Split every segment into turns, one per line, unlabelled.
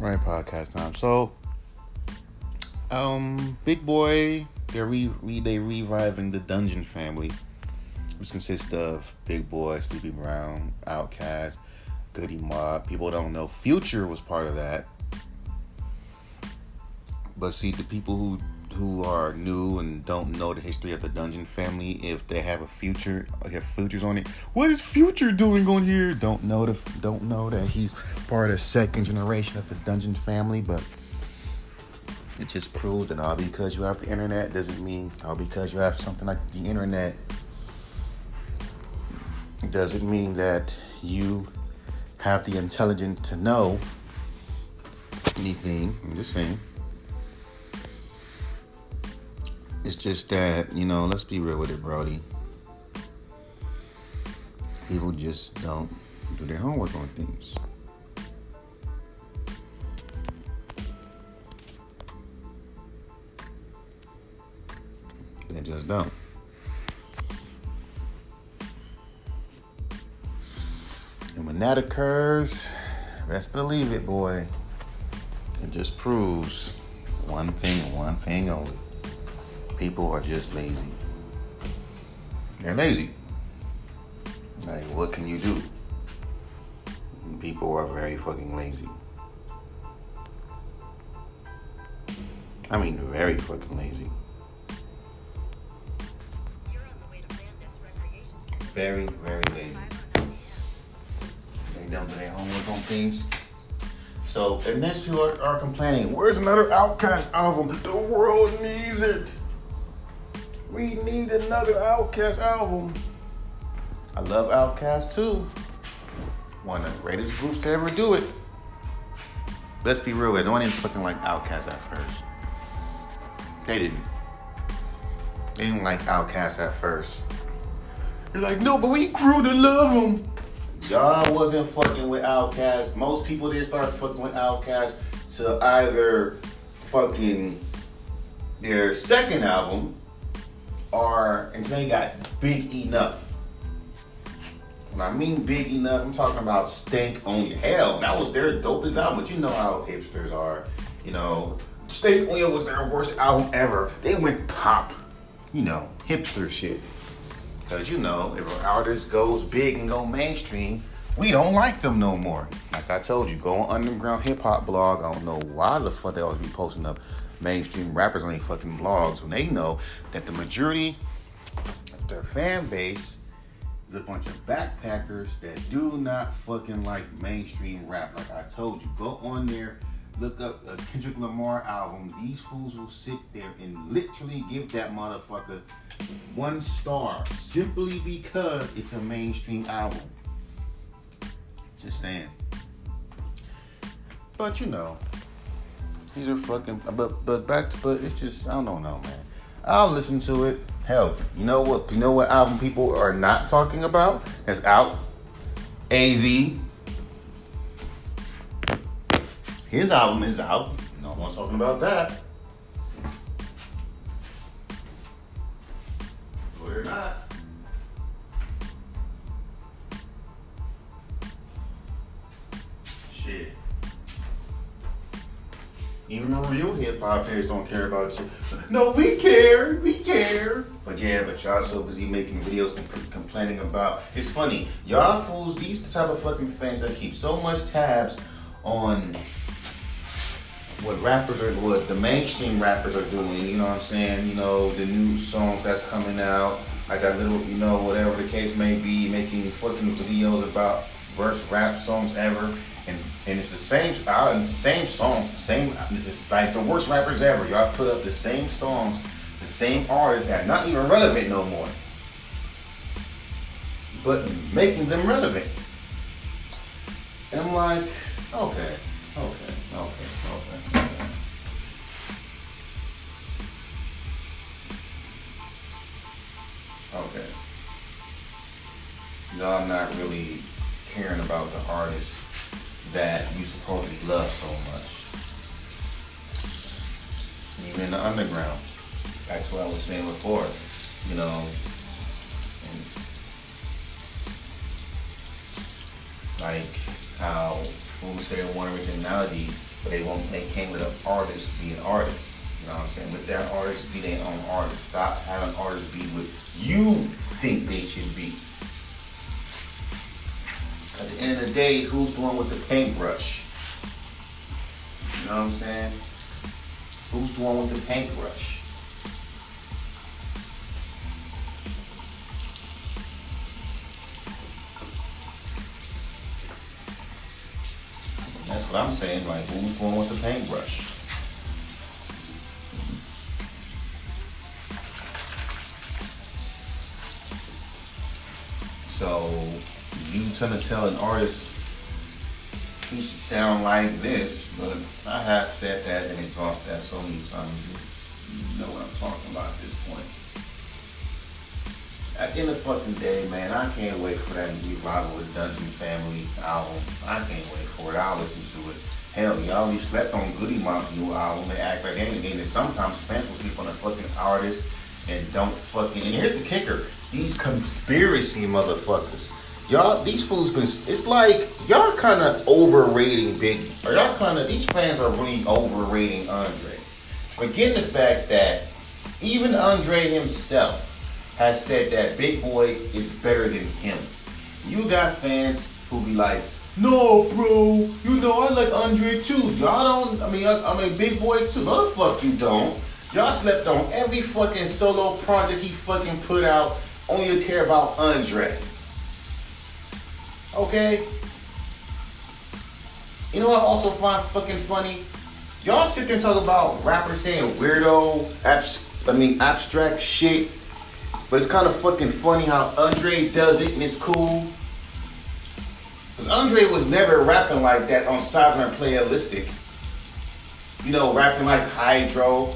Right, podcast time. So, um, Big Boi, they're re, re they reviving the Dungeon family, which consists of Big Boi, Sleepy Brown, Outkast, Goodie Mob. People don't know Future was part of that, but see the people who who are new and don't know the history of the Dungeon family, if they have a future, have futures on it. What is Future doing on here? Don't know the, don't know that he's part of second generation of the Dungeon family, but it just proves that all because you have the internet doesn't mean all because you have something like the internet doesn't mean that you have the intelligence to know anything. I'm just saying. It's just that, you know, let's be real with it, Brody. People just don't do their homework on things. They just don't. And when that occurs, best believe it, boy. It just proves one thing, one thing only people are just lazy. They're lazy. Like, what can you do? People are very fucking lazy. I mean, very fucking lazy. Very, very lazy. They don't do their homework on things. So, and next people are, are complaining, where's another Outkast album? The world needs it. We need another Outkast album. I love Outkast too. One of the greatest groups to ever do it. Let's be real, I don't even fucking like Outkast at first. They didn't. They didn't like Outkast at first. They're like, no, but we grew to love them. Y'all wasn't fucking with Outkast. Most people didn't start fucking with Outkast to either fucking their second album are until they got big enough. When I mean big enough, I'm talking about Stankonia Hell. That was their dopest album, but you know how hipsters are. You know, Stankonia was their worst album ever. They went pop, you know, hipster shit. Cause you know, if an artist goes big and go mainstream, we don't like them no more. Like I told you, go on underground hip hop blog. I don't know why the fuck they always be posting up mainstream rappers on their fucking blogs when they know that the majority of their fan base is a bunch of backpackers that do not fucking like mainstream rap. Like I told you, go on there, look up a Kendrick Lamar album. These fools will sit there and literally give that motherfucker one star simply because it's a mainstream album. Just saying. But you know, these are fucking. But but back to but it's just I don't know, man. I'll listen to it. Hell, you know what? You know what album people are not talking about? That's out. AZ. His album is out. No one's talking about that. We're not. Even the real hip hop fans don't care about you. No, we care. We care. But yeah, but y'all so busy making videos and complaining about. It's funny. Y'all fools, these the type of fucking fans that keep so much tabs on what rappers are, what the mainstream rappers are doing. You know what I'm saying? You know, the new songs that's coming out. I got little, you know, whatever the case may be, making fucking videos about worst rap songs ever and it's the same uh, same songs, the same. Is like the worst rappers ever. Y'all put up the same songs, the same artists that are not even relevant no more, but making them relevant. And I'm like, okay, okay, okay, okay. Okay. Y'all I'm not really caring about the artist that you supposedly love so much. Even in the underground. That's what I was saying before. You know, like how we say one originality, but they won't. They came with an artist be an artist. You know what I'm saying? With that artist, be their own artist. Stop having artists be what you think they should be. At the end of the day, who's one with the paintbrush? You know what I'm saying? Who's one with the paintbrush? That's what I'm saying. Like, who's going with the paintbrush? So, you trying to tell an artist he should sound like this, but I have said that and exhausted that so many times. You know what I'm talking about at this point. At the end of the fucking day, man, I can't wait for that new revival with Dungeon Family album. I can't wait for it. I'll listen to it. Hell, y'all already slept on Goodie Mob new album. They act like anything. And sometimes fans will sleep on a fucking artist and don't fucking. And here's the kicker: these conspiracy motherfuckers. Y'all, these fools been. It's like y'all kind of overrating Biggie. Or y'all kind of these fans are really overrating Andre. Forgetting the fact that even Andre himself has said that Big Boi is better than him. You got fans who be like, no, bro, you know I like Andre too. Y'all don't. I mean, I, I mean, Big Boi too. No, the fuck you don't. Y'all slept on every fucking solo project he fucking put out, only to care about Andre. Okay? You know what I also find fucking funny? Y'all sit there and talk about rappers saying weirdo, abs- I mean abstract shit, but it's kind of fucking funny how Andre does it and it's cool. Cause Andre was never rapping like that on Southernplayalistic. You know, rapping like Hydro.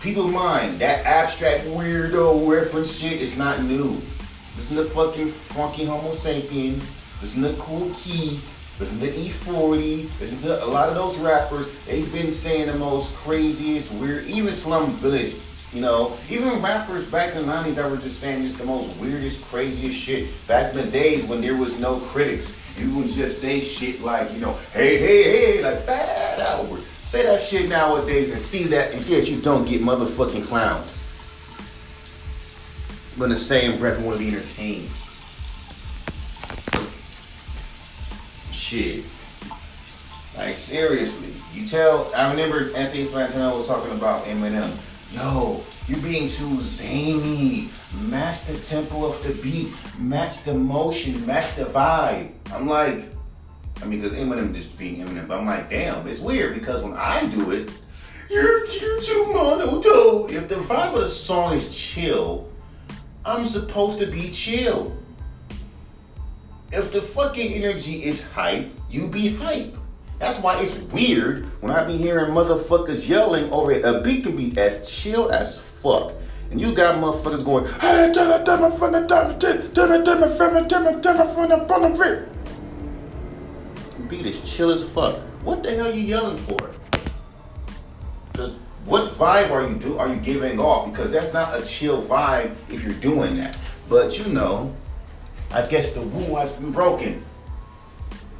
People mind that abstract weirdo reference shit is not new. Listen to fucking Funky Homosapien. Listen to Kool Keith. Listen to E-40. Listen to a lot of those rappers. They've been saying the most craziest, weird, even Slum Village. You know, even rappers back in the 90s that were just saying just the most weirdest, craziest shit. Back in the days when there was no critics. You would just say shit like, you know, hey, hey, hey, like that outward. Say that shit nowadays and see that and see that you don't get motherfucking clowned. But in the same breath, want to be entertained. Shit. Like seriously, you tell. I remember Anthony Fantano was talking about Eminem. Yo, you're being too zany. Match the tempo of the beat. Match the motion. Match the vibe. I'm like, I mean, because Eminem just being Eminem, but I'm like, damn, it's weird because when I do it, you're, you're too monotone. If the vibe of the song is chill, I'm supposed to be chill. If the fucking energy is hype, you be hype. That's why it's weird when I be hearing motherfuckers yelling over a beat can be as chill as fuck. And you got motherfuckers going, hey, tell it, tell it, of it. Beat is chill as fuck. What the hell you yelling for? Because what vibe are you do are you giving off? Because that's not a chill vibe if you're doing that. But you know, I guess the rule has been broken.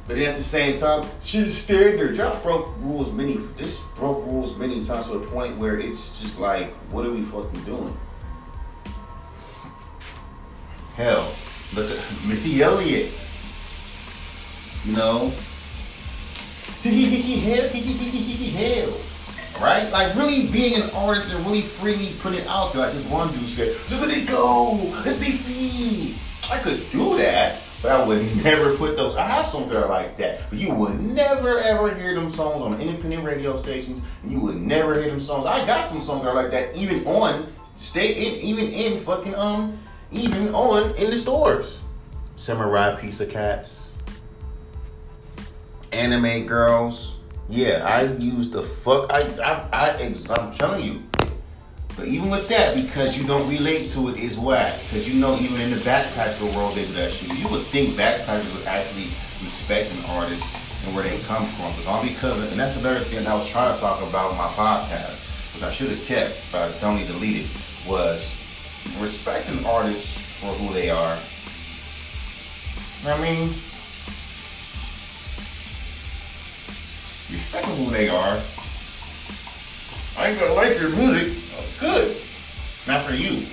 But at the same time, shit is standard. Y'all broke rules many. This broke rules many times to the point where it's just like, what are we fucking doing? Hell, look at Missy Elliott. You know, hell, right? Like really being an artist and really freely putting out there. Like this one dude said, just let it go. Let's be free. I could do that. But I would never put those. I have songs that are like that, but you would never ever hear them songs on independent radio stations. You would never hear them songs. I got some songs that are like that, even on stay in, even in fucking um, even on in the stores. Samurai Pizza Cats, Anime Girls. Yeah, I use the fuck. I I, I I'm telling you. But even with that, because you don't relate to it, is whack. Because you know, even in the backpacker world, they do that shit. You would think backpackers would actually respect an artist and where they come from. But all because, and that's another thing I was trying to talk about in my podcast, which I should have kept, but I don't need to delete it, was respecting artists for who they are. You know what I mean? Respecting who they are. I ain't gonna like your music. Good. Not for you.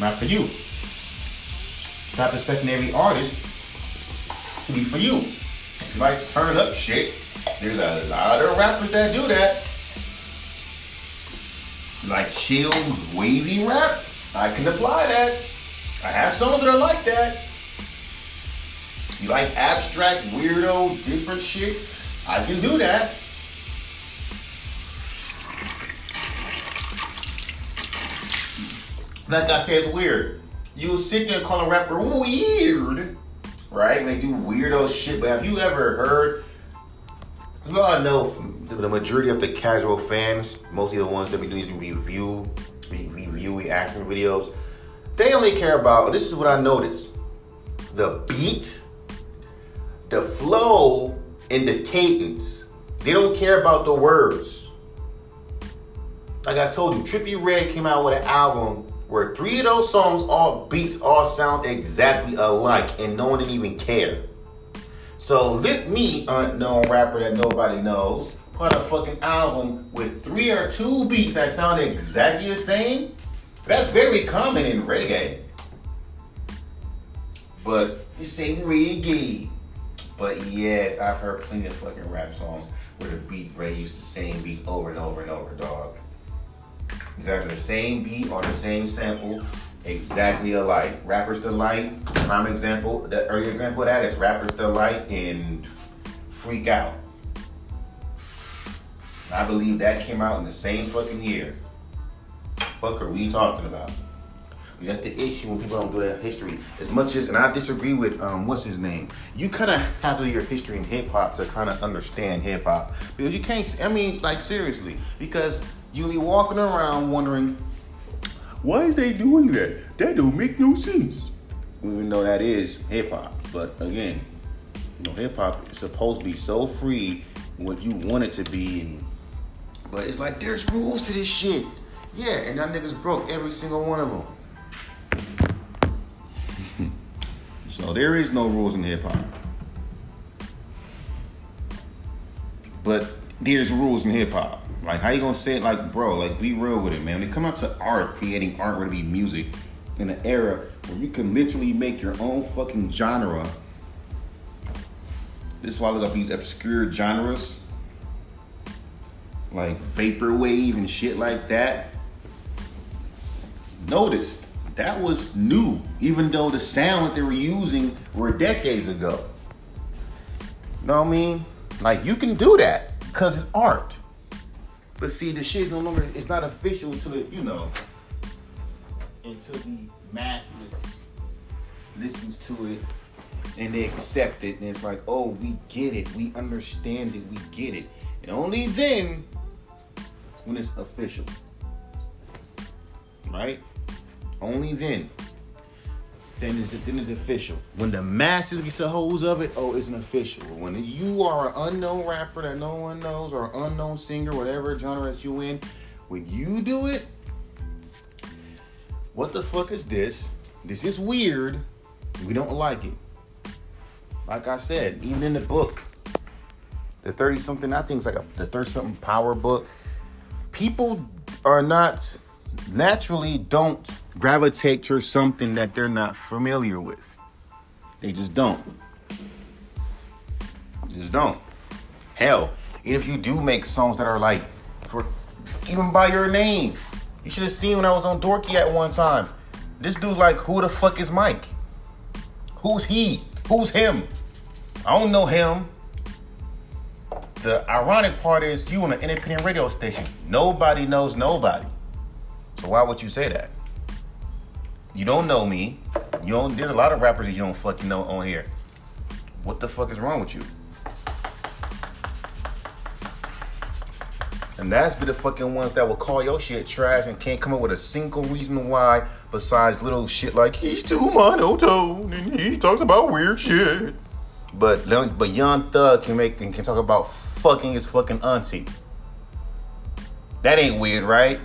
Not for you. Stop expecting every artist to be for you. You might turn up shit. There's a lot of rappers that do that. Like chill, wavy rap. I can apply that. I have songs that are like that. You like abstract, weirdo, different shit? I can do that. Like I said, it's weird. You sit there and call a rapper weird, right? And they do weirdo shit. But have you ever heard? You all know the majority of the casual fans, mostly the ones that be doing these review, reviewing acting videos, they only care about. This is what I noticed: the beat, the flow, and the cadence. They don't care about the words. Like I told you, Trippie Redd came out with an album where three of those songs, all beats, all sound exactly alike, and no one didn't even care. So let me, uh, unknown rapper that nobody knows, put a fucking album with three or two beats that sound exactly the same. That's very common in reggae. But you say reggae. But yes, I've heard plenty of fucking rap songs where the beat Ray used the same beats over and over and over, dog. Exactly the same beat or the same sample, exactly alike. Rappers Delight, prime example, the early example of that is Rappers Delight and Freak Out. I believe that came out in the same fucking year. Fuck are we talking about? That's the issue when people don't do that history. As much as, and I disagree with, um, what's his name? You kind of have to do your history in hip hop to kind of understand hip hop. Because you can't, I mean, like, seriously. Because you be walking around wondering, why is they doing that? That don't make no sense. Even though that is hip hop. But again, you know, hip hop is supposed to be so free what you want it to be. And, but it's like there's rules to this shit. Yeah, and that niggas broke every single one of them. So there is no rules in hip hop. But there's rules in hip hop. Like, how you gonna say it? Like, bro, like, be real with it, man. When it come out to art, creating art, whether it be music, in an era where you can literally make your own fucking genre. This is why I look up these obscure genres, like vaporwave and shit like that. Noticed that was new, even though the sound that they were using were decades ago. You know what I mean? Like you can do that because it's art. But see, the shit's no longer, it's not official until it, you know, until the masses listens to it and they accept it. And it's like, oh, we get it. We understand it. We get it. And only then, when it's official. Right? Only then. Then it's, then it's official. When the masses gets a hold of it, oh, it's an official. When you are an unknown rapper that no one knows or unknown singer, whatever genre that you in, when you do it, what the fuck is this? This is weird. We don't like it. Like I said, even in the book, the 30 something, I think it's like a, the 30 something power book, people are not naturally don't gravitate to something that they're not familiar with. They just don't. Just don't. Hell, even if you do make songs that are like for even by your name. You should have seen when I was on Dorky at one time. This dude's like, who the fuck is Mike? Who's he? Who's him? I don't know him. The ironic part is you on an independent radio station. Nobody knows nobody. So why would you say that? You don't know me. You don't. There's a lot of rappers that you don't fucking know on here. What the fuck is wrong with you? And that's be the fucking ones that will call your shit trash and can't come up with a single reason why besides little shit like he's too monotone and he talks about weird shit. But but Young Thug can make and can talk about fucking his fucking auntie. That ain't weird, right?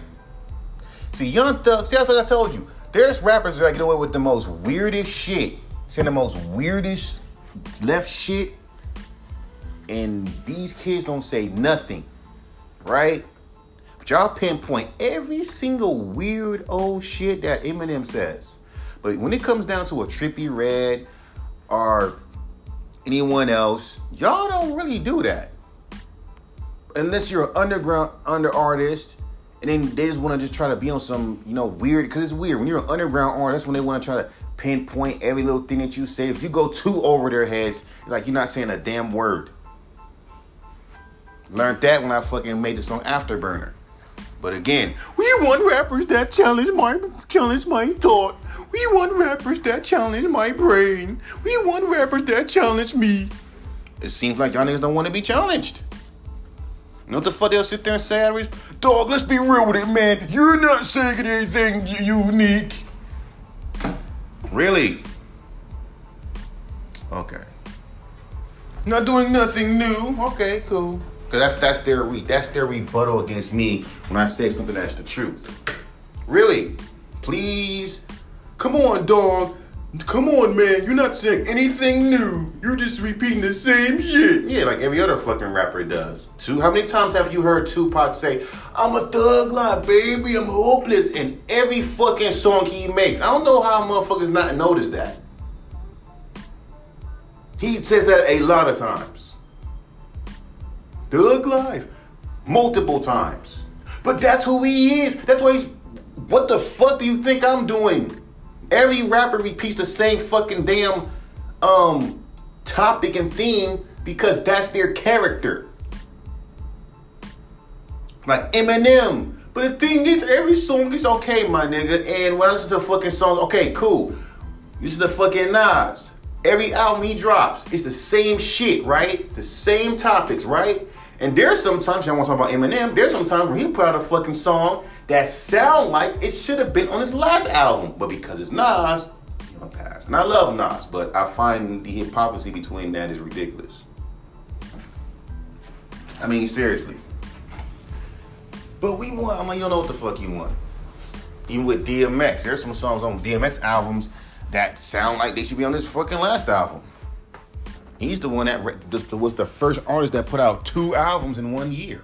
See, Young Thug, see, that's like I told you. There's rappers that get away with the most weirdest shit, saying the most weirdest left shit, and these kids don't say nothing, right? But y'all pinpoint every single weird old shit that Eminem says. But when it comes down to a Trippie Redd or anyone else, y'all don't really do that. Unless you're an underground under artist, and then they just want to just try to be on some, you know, weird. Because it's weird when you're an underground artist. When they want to try to pinpoint every little thing that you say. If you go too over their heads, like you're not saying a damn word. Learned that when I fucking made the song Afterburner. But again, we want rappers that challenge my challenge my thought. We want rappers that challenge my brain. We want rappers that challenge me. It seems like y'all niggas don't want to be challenged. You know what the fuck they'll sit there and say? Dog, let's be real with it, man. You're not saying anything unique. Really? Okay. Not doing nothing new. Okay, cool. Cause that's that's their re- that's their rebuttal against me when I say something that's the truth. Really? Please? Come on, dog. Come on, man. You're not saying anything new. You're just repeating the same shit. Yeah, like every other fucking rapper does. So how many times have you heard Tupac say, I'm a thug life, baby, I'm hopeless in every fucking song he makes? I don't know how motherfuckers not notice that. He says that a lot of times. Thug life. Multiple times. But that's who he is. That's why he's. What the fuck do you think I'm doing? Every rapper repeats the same fucking damn um topic and theme because that's their character. Like Eminem. But the thing is, every song is okay, my nigga. And when I listen to fucking songs, okay, cool. Listen the fucking Nas. Every album he drops, it's the same shit, right? The same topics, right? And there's sometimes, y'all want to talk about Eminem, there's sometimes where he put out a fucking song that sound like it should have been on his last album. But because it's Nas, you know, pass. And I love Nas, but I find the hypocrisy between that is ridiculous. I mean, seriously. But we want, I mean, you don't know what the fuck you want. Even with DMX, there's some songs on DMX albums that sound like they should be on this fucking last album. He's the one that was the first artist that put out two albums in one year.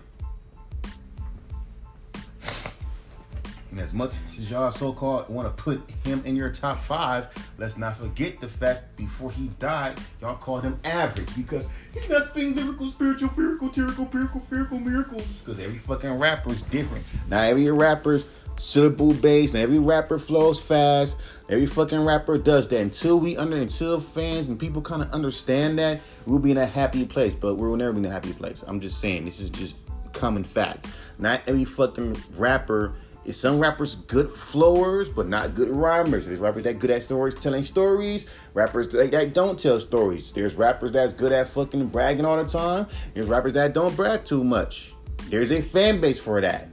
And as much as y'all so-called want to put him in your top five, let's not forget the fact before he died, y'all called him average because he's not spitting lyrical, spiritual, miracle, lyrical, miracle, miracle, miracles. Because every fucking rapper is different. Now every rapper's syllable based, and every rapper flows fast. Every fucking rapper does that. Until we under, until fans and people kind of understand that, we'll be in a happy place. But we'll never be in a happy place. I'm just saying, this is just common fact. Not every fucking rapper is some rappers good flowers, but not good rhymers. There's rappers that good at stories, telling stories. Rappers that, that don't tell stories. There's rappers that's good at fucking bragging all the time. There's rappers that don't brag too much. There's a fan base for that.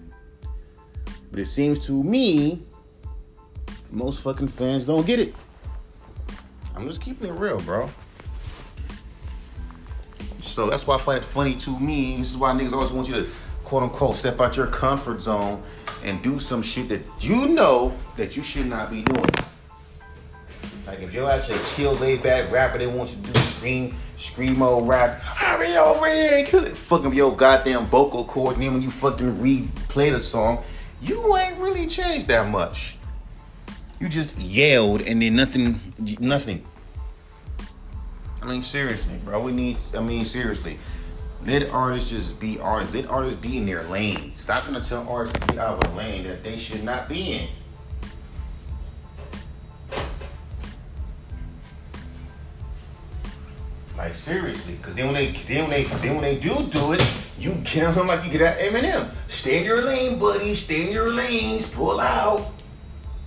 But it seems to me, most fucking fans don't get it. I'm just keeping it real, bro. So that's why I find it funny to me. This is why niggas always want you to quote unquote step out your comfort zone and do some shit that you know that you should not be doing. Like if you're actually a chill, laid back rapper, they want you to do scream, screamo rap. Hurry over here and kill it. Fucking your goddamn vocal cords. And then when you fucking replay the song, you ain't really changed that much. You just yelled and then nothing, nothing. I mean, seriously, bro. We need. I mean, seriously. Let artists just be artists. Let artists be in their lane. Stop trying to tell artists to get out of a lane that they should not be in. Like seriously, because then when they then when they then when they do do it, you get them like you get at Eminem. Stay in your lane, buddy. Stay in your lanes. Pull out.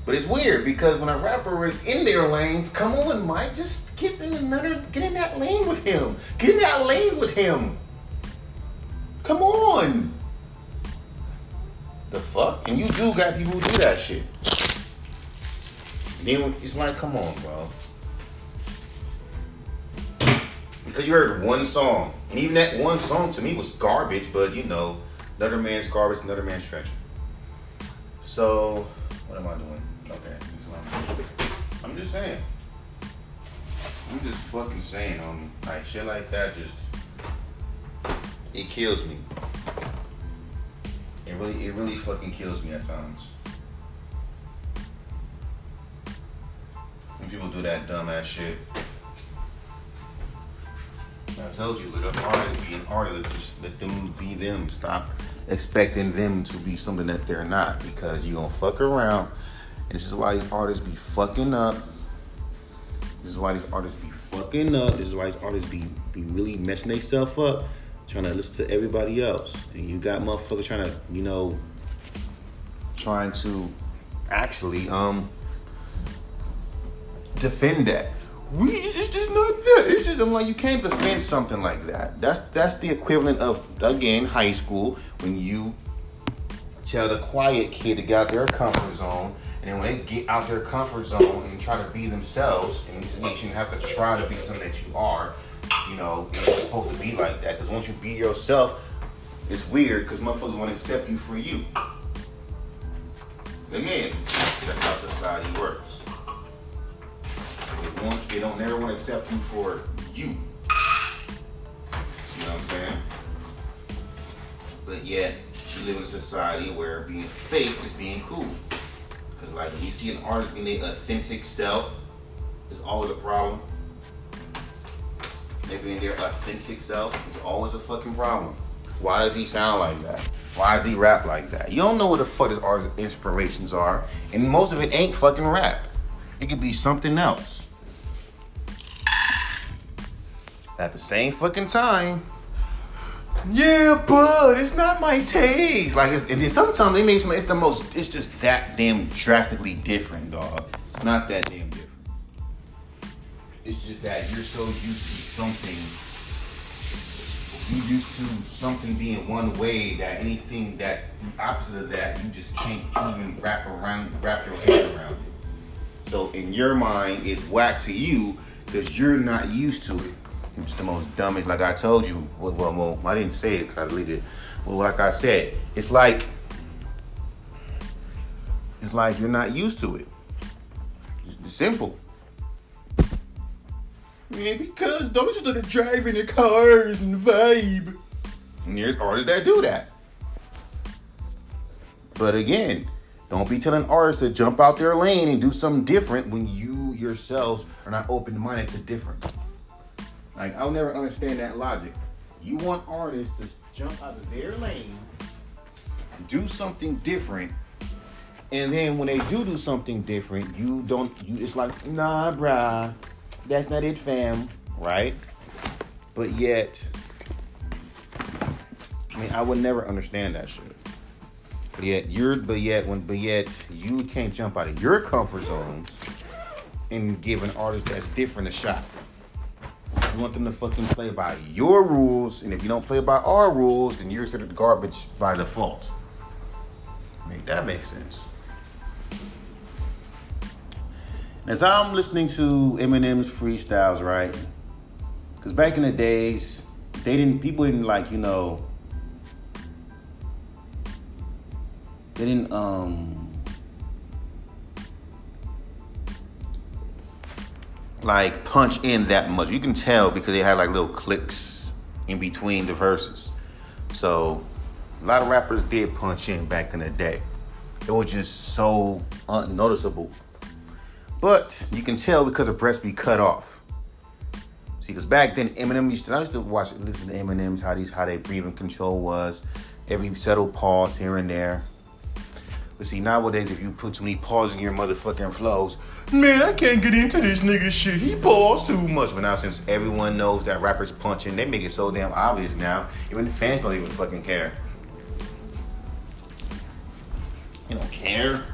But it's weird because when a rapper is in their lanes, come on, Mike, just get in another, get in that lane with him. Get in that lane with him. Come on. The fuck? And you do got people who do that shit. Then it's like, come on, bro. Because you heard one song. And even that one song to me was garbage, but you know, another man's garbage, another man's treasure. So, what am I doing? Okay. I'm just saying. I'm just fucking saying, um, like shit like that just it kills me. It really, it really fucking kills me at times. When people do that dumbass shit. I told you, let an artist be an artist. Just let them be them. Stop expecting them to be something that they're not because you gonna fuck around. And this is why these artists be fucking up. This is why these artists be fucking up. This is why these artists be be really messing themselves up, trying to listen to everybody else. And you got motherfuckers trying to, you know, trying to actually um defend that. We it's just not that. It's just I'm like you can't defend something like that. That's that's the equivalent of again high school when you tell the quiet kid to get out their comfort zone, and then when they get out their comfort zone and try to be themselves, and you have to try to be something that you are. You know, it's supposed to be like that because once you be yourself, it's weird because motherfuckers want to accept you for you. Again, that's how society works. They want they don't never want to accept you for you. You know what I'm saying? But yet we live in a society where being fake is being cool. Cause like when you see an artist being their authentic self, it's always a problem. They being their authentic self is always a fucking problem. Why does he sound like that? Why does he rap like that? You don't know what the fuck his art inspirations are, and most of it ain't fucking rap. It could be something else. At the same fucking time, yeah, but it's not my taste. Like, it's, and then sometimes they make some. It's the most. It's just that damn drastically different, dog. It's not that damn. It's just that you're so used to something. You're used to something being one way that anything that's the opposite of that, you just can't even wrap around, wrap your head around it. So in your mind, it's whack to you because you're not used to it. It's the most dumbest. Like I told you, well, well, I didn't say it because I deleted it. Well, like I said, it's like it's like you're not used to it. It's simple. Yeah, because those just look at driving the cars and vibe. And there's artists that do that. But again, don't be telling artists to jump out their lane and do something different when you yourselves are not open-minded to difference. Like I'll never understand that logic. You want artists to jump out of their lane, do something different, and then when they do do something different, you don't. You it's like nah, bruh, that's not it, fam. Right? But yet, I mean, I would never understand that shit. But yet you're, but yet when, but yet you can't jump out of your comfort zones and give an artist that's different a shot. You want them to fucking play by your rules, and if you don't play by our rules, then you're considered garbage by default. Make that make sense? As I'm listening to Eminem's freestyles, right? Because back in the days, they didn't. People didn't like, you know. They didn't. Um. like punch in that much. You can tell because they had like little clicks in between the verses. So a lot of rappers did punch in back in the day. It was just so unnoticeable. But you can tell because the breasts be cut off. See, because back then Eminem used to I used to watch listen to Eminem's how these how they breathing control was. Every subtle pause here and there. But see, nowadays if you put too many pauses in your motherfucking flows, man, I can't get into this nigga shit. He paused too much. But now since everyone knows that rappers punching, they make it so damn obvious now. Even the fans don't even fucking care. They don't care.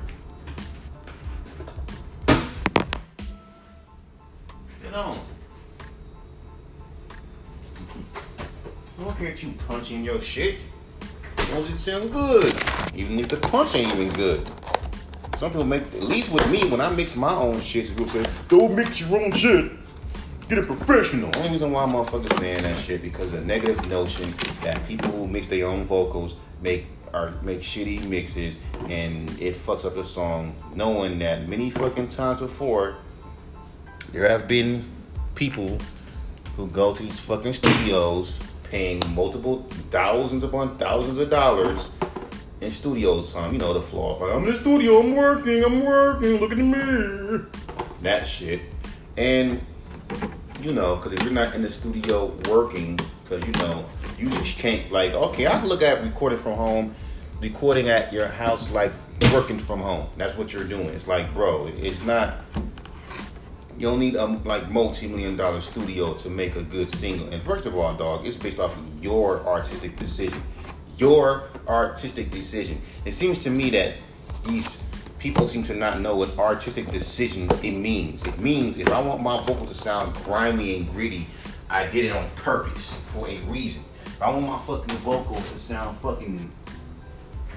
Don't. I don't care if you punching your shit. As long as it sound good. Even if the punch ain't even good. Some people make, at least with me, when I mix my own shit, people say, don't mix your own shit. Get it professional. The Only reason why motherfuckers saying that shit because the negative notion that people who mix their own vocals make or make shitty mixes and it fucks up the song, knowing that many fucking times before there have been people who go to these fucking studios paying multiple thousands upon thousands of dollars in studio time. You know the flaw. Like, I'm in the studio, I'm working, I'm working, look at me. That shit. And you know, because if you're not in the studio working, because you know, you just can't like, okay, I can look at recording from home, recording at your house like working from home. That's what you're doing. It's like, bro, it's not. You don't need a like multi-million dollar studio to make a good single. And first of all, dog, it's based off of your artistic decision. Your artistic decision. It seems to me that these people seem to not know what artistic decision it means. It means if I want my vocal to sound grimy and gritty, I did it on purpose for a reason. If I want my fucking vocal to sound fucking,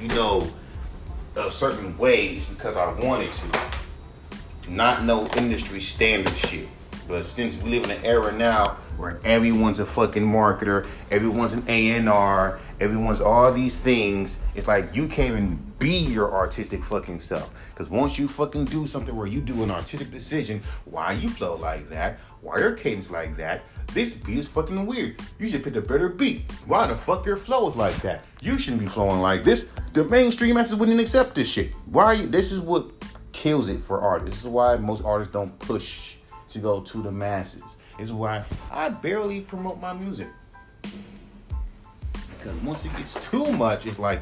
you know, a certain way, it's because I wanted to. Not no industry standard shit. But since we live in an era now where everyone's a fucking marketer, everyone's an A&R, everyone's all these things, it's like you can't even be your artistic fucking self. Because once you fucking do something where you do an artistic decision, why you flow like that, why your cadence like that, this beat is fucking weird. You should pick a better beat. Why the fuck your flow is like that? You shouldn't be flowing like this. The mainstream masses wouldn't accept this shit. Why? This is what kills it for artists. This is why most artists don't push to go to the masses. This is why I barely promote my music. Because once it gets too much, it's like,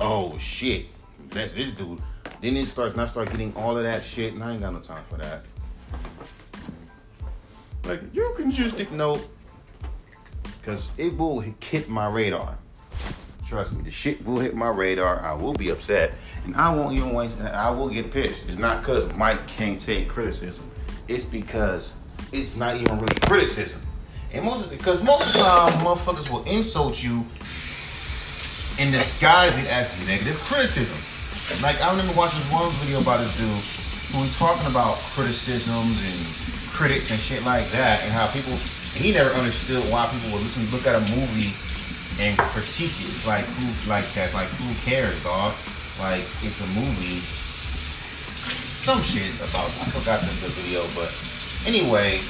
oh shit, that's this dude. Then it starts, and I start getting all of that shit, and I ain't got no time for that. Like, you can just ignore, because it will hit my radar. Trust me, the shit will hit my radar. I will be upset, and I won't even waste. I will get pissed. It's not because Mike can't take criticism. It's because it's not even really criticism. And most because most of the time, motherfuckers will insult you and disguise it as negative criticism. Like I remember watching one video about a dude who was talking about criticisms and critics and shit like that, and how people he never understood why people would listen look at a movie and critique it. It's like who like that, like who cares, dog? Like it's a movie. Some shit about I forgot the, the video, but anyway,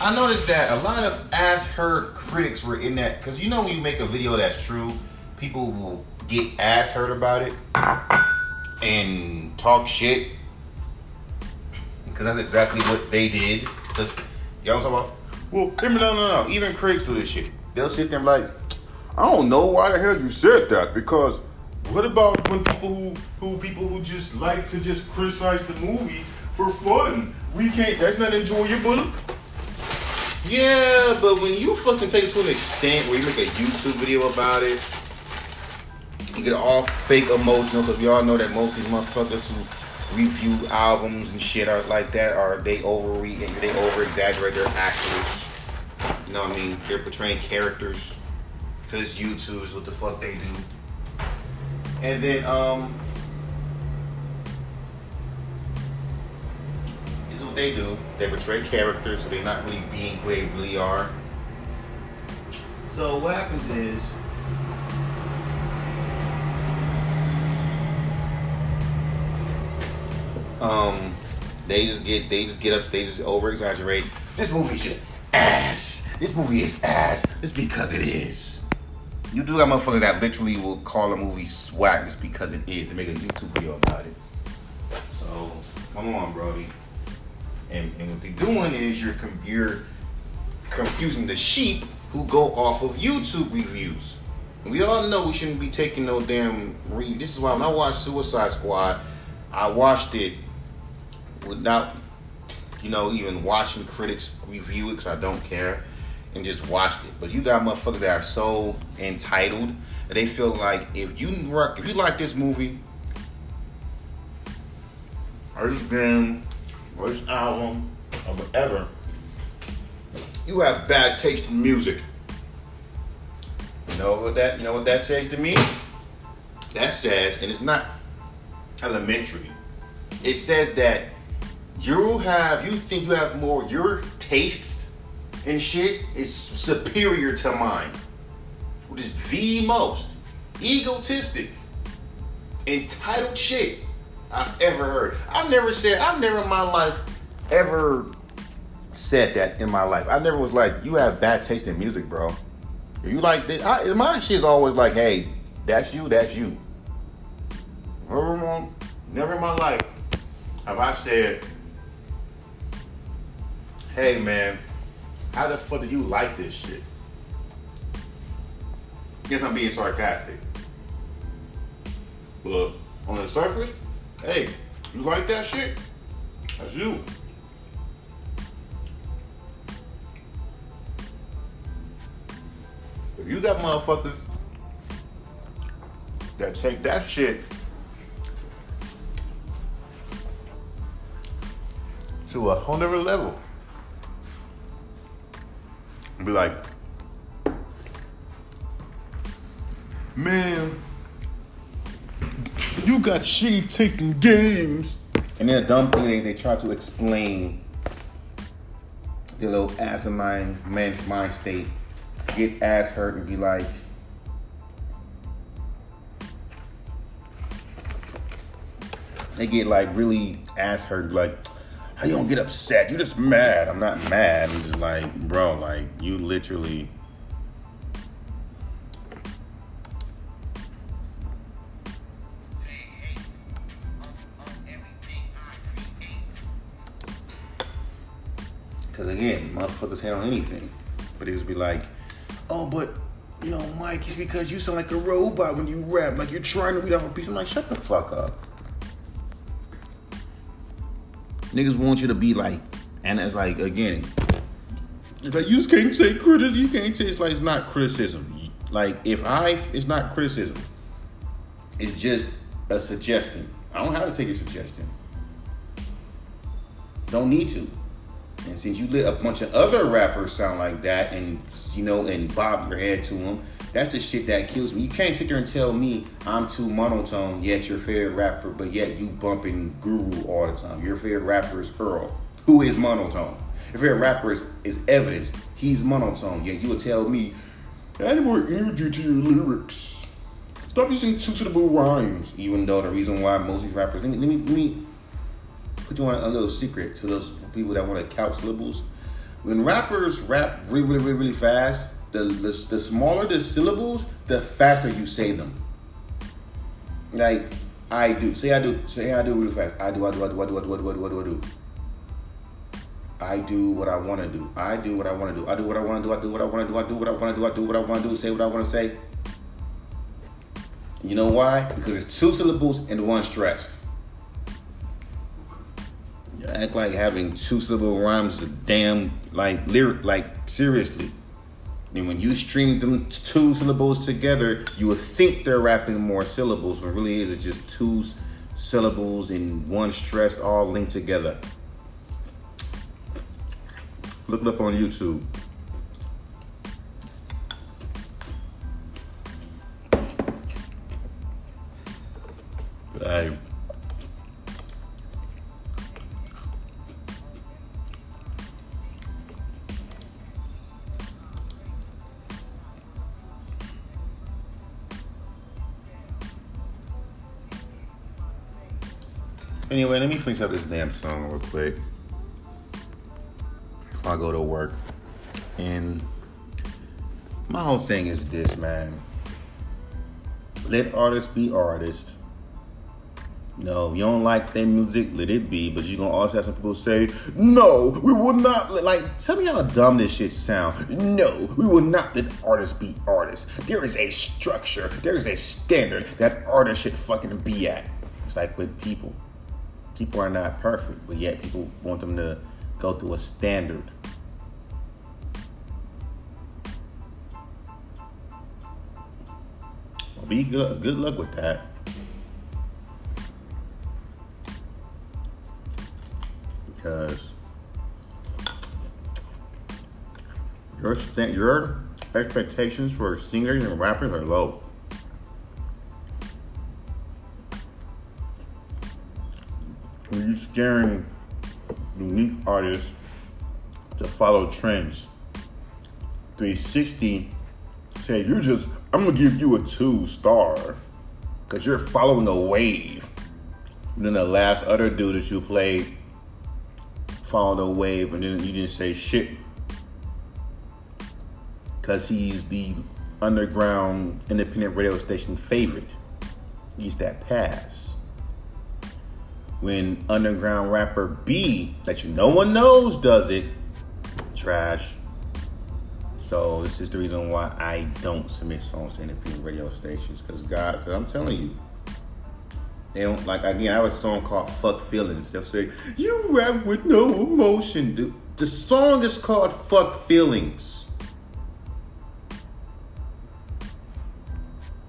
I noticed that a lot of ass hurt critics were in that because you know when you make a video that's true, people will get ass hurt about it and talk shit because that's exactly what they did. Because y'all talking about? Well, no, no, no. Even critics do this shit. They'll sit there like, I don't know why the hell you said that because what about when people who who people who just like to just criticize the movie for fun? We can't. That's not enjoyable. Yeah, but when you fucking take it to an extent where you make a YouTube video about it, you get all fake emotional because we all know that most of these motherfuckers who review albums and shit are like that are they overread they over exaggerate their actors. You know what I mean? They're portraying characters because YouTube is what the fuck they do. And then um is what they do. They portray characters so they're not really being who they really are. So what happens is um they just get they just get up they just over exaggerate. This movie's just ass. This movie is ass. It's because it is. You do got motherfuckers that literally will call a movie swag just because it is and make a YouTube video about it. So come on, Brody. And, and what they're doing is you're you're confusing the sheep who go off of YouTube reviews. We all know we shouldn't be taking no damn re. This is why when I watched Suicide Squad, I watched it without, you know, even watching critics review it because I don't care, and just watched it. But you got motherfuckers that are so entitled that they feel like if you work, if you like this movie, or this game, or this album, or whatever, you have bad taste in music. You know what that? You know what that says to me? That says, and it's not elementary. It says that you have, you think you have more. Your taste and shit is superior to mine, which is the most. egotistic, entitled shit I've ever heard. I've never said, I've never in my life ever said that in my life. I never was like, you have bad taste in music, bro. You like this, I, my shit's always like, hey, that's you, that's you. Never, never in my life have I said, hey man, how the fuck do you like this shit? Guess I'm being sarcastic. But on the surface, hey, you like that shit? That's you. If you got motherfuckers that take that shit to a whole nother level, and be like, man, you got shitty in games. And then a dumb thing they, they try to explain the little asinine man's mind state, get ass hurt and be like, they get like really ass hurt, like, how you don't get upset? You're just mad. I'm not mad. I'm just like, bro, like you literally Because again, motherfuckers on anything. But it just be like, oh, but, you know, Mike, it's because you sound like a robot when you rap. Like you're trying to read off a piece. I'm like, shut the fuck up. Niggas want you to be like, and it's like, again, like you can't say criticism. You can't say it's like it's not criticism. Like if I, it's not criticism. It's just a suggestion. I don't have to take your suggestion. Don't need to. And since you let a bunch of other rappers sound like that and, you know, and bob your head to them, that's the shit that kills me. You can't sit there and tell me I'm too monotone, yet your favorite rapper, but yet you bumping Guru all the time. Your favorite rapper is Earl, who is monotone. Your favorite rapper is, is Evidence, he's monotone. Yet you will tell me, add more energy to your lyrics. Stop using syllable rhymes. Even though the reason why most of these rappers, let me, let me, let me put you on a little secret to those people that want to count syllables. When rappers rap really, really, really, really fast, the, the, the smaller the syllables, the faster you say them. Like I do. Say I do. Say I do really fast. I do. I do. I do. I do. I do. I do. I do. I do. I do. I do what I want to do. I do what I want to do. I do what I want to do. I do what I want to do. I do what I want to do. I do what I want to do. Say what I want to say. You know why? Because it's two syllables and one stressed. You act like having two syllable rhymes is a damn like lyric like seriously. And when you stream them two syllables together, you would think they're rapping more syllables, when really is it just two syllables in one stressed all linked together. Look it up on YouTube. I Anyway, let me finish up this damn song real quick before I go to work. And my whole thing is this, man. Let artists be artists. You know, if you don't like their music, let it be. But you're gonna also have some people say, no, we will not let, like, tell me how dumb this shit sound. No, we will not let artists be artists. There is a structure, there is a standard that artists should fucking be at. It's like with people people are not perfect, but yet people want them to go through a standard. Well, be good. Good luck with that. Because your your expectations for singers and rappers are low. You're scaring unique artists to follow trends. 360 say you're just I'm gonna give you a two star because you're following a wave. And then the last other dude that you played followed a wave, and then you didn't say shit because he's the underground independent radio station favorite. He's that pass. When underground rapper B, that you no one knows, does it, trash. So this is the reason why I don't submit songs to independent radio stations. Cause God, cause I'm telling you, they don't like again. I have a song called "Fuck Feelings." They'll say you rap with no emotion. Dude, the song is called "Fuck Feelings."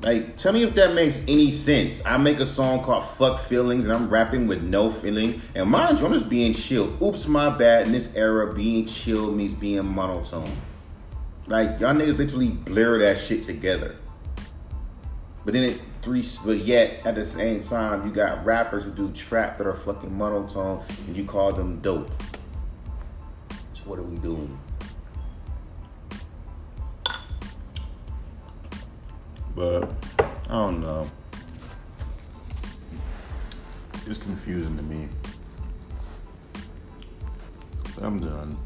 Like, tell me if that makes any sense. I make a song called Fuck Feelings and I'm rapping with no feeling. And mind you, I'm just being chill. Oops, my bad. In this era, being chill means being monotone. Like, y'all niggas literally blur that shit together. But then it three but yet at the same time you got rappers who do trap that are fucking monotone and you call them dope. So what are we doing? But I don't know. It's confusing to me. I'm done.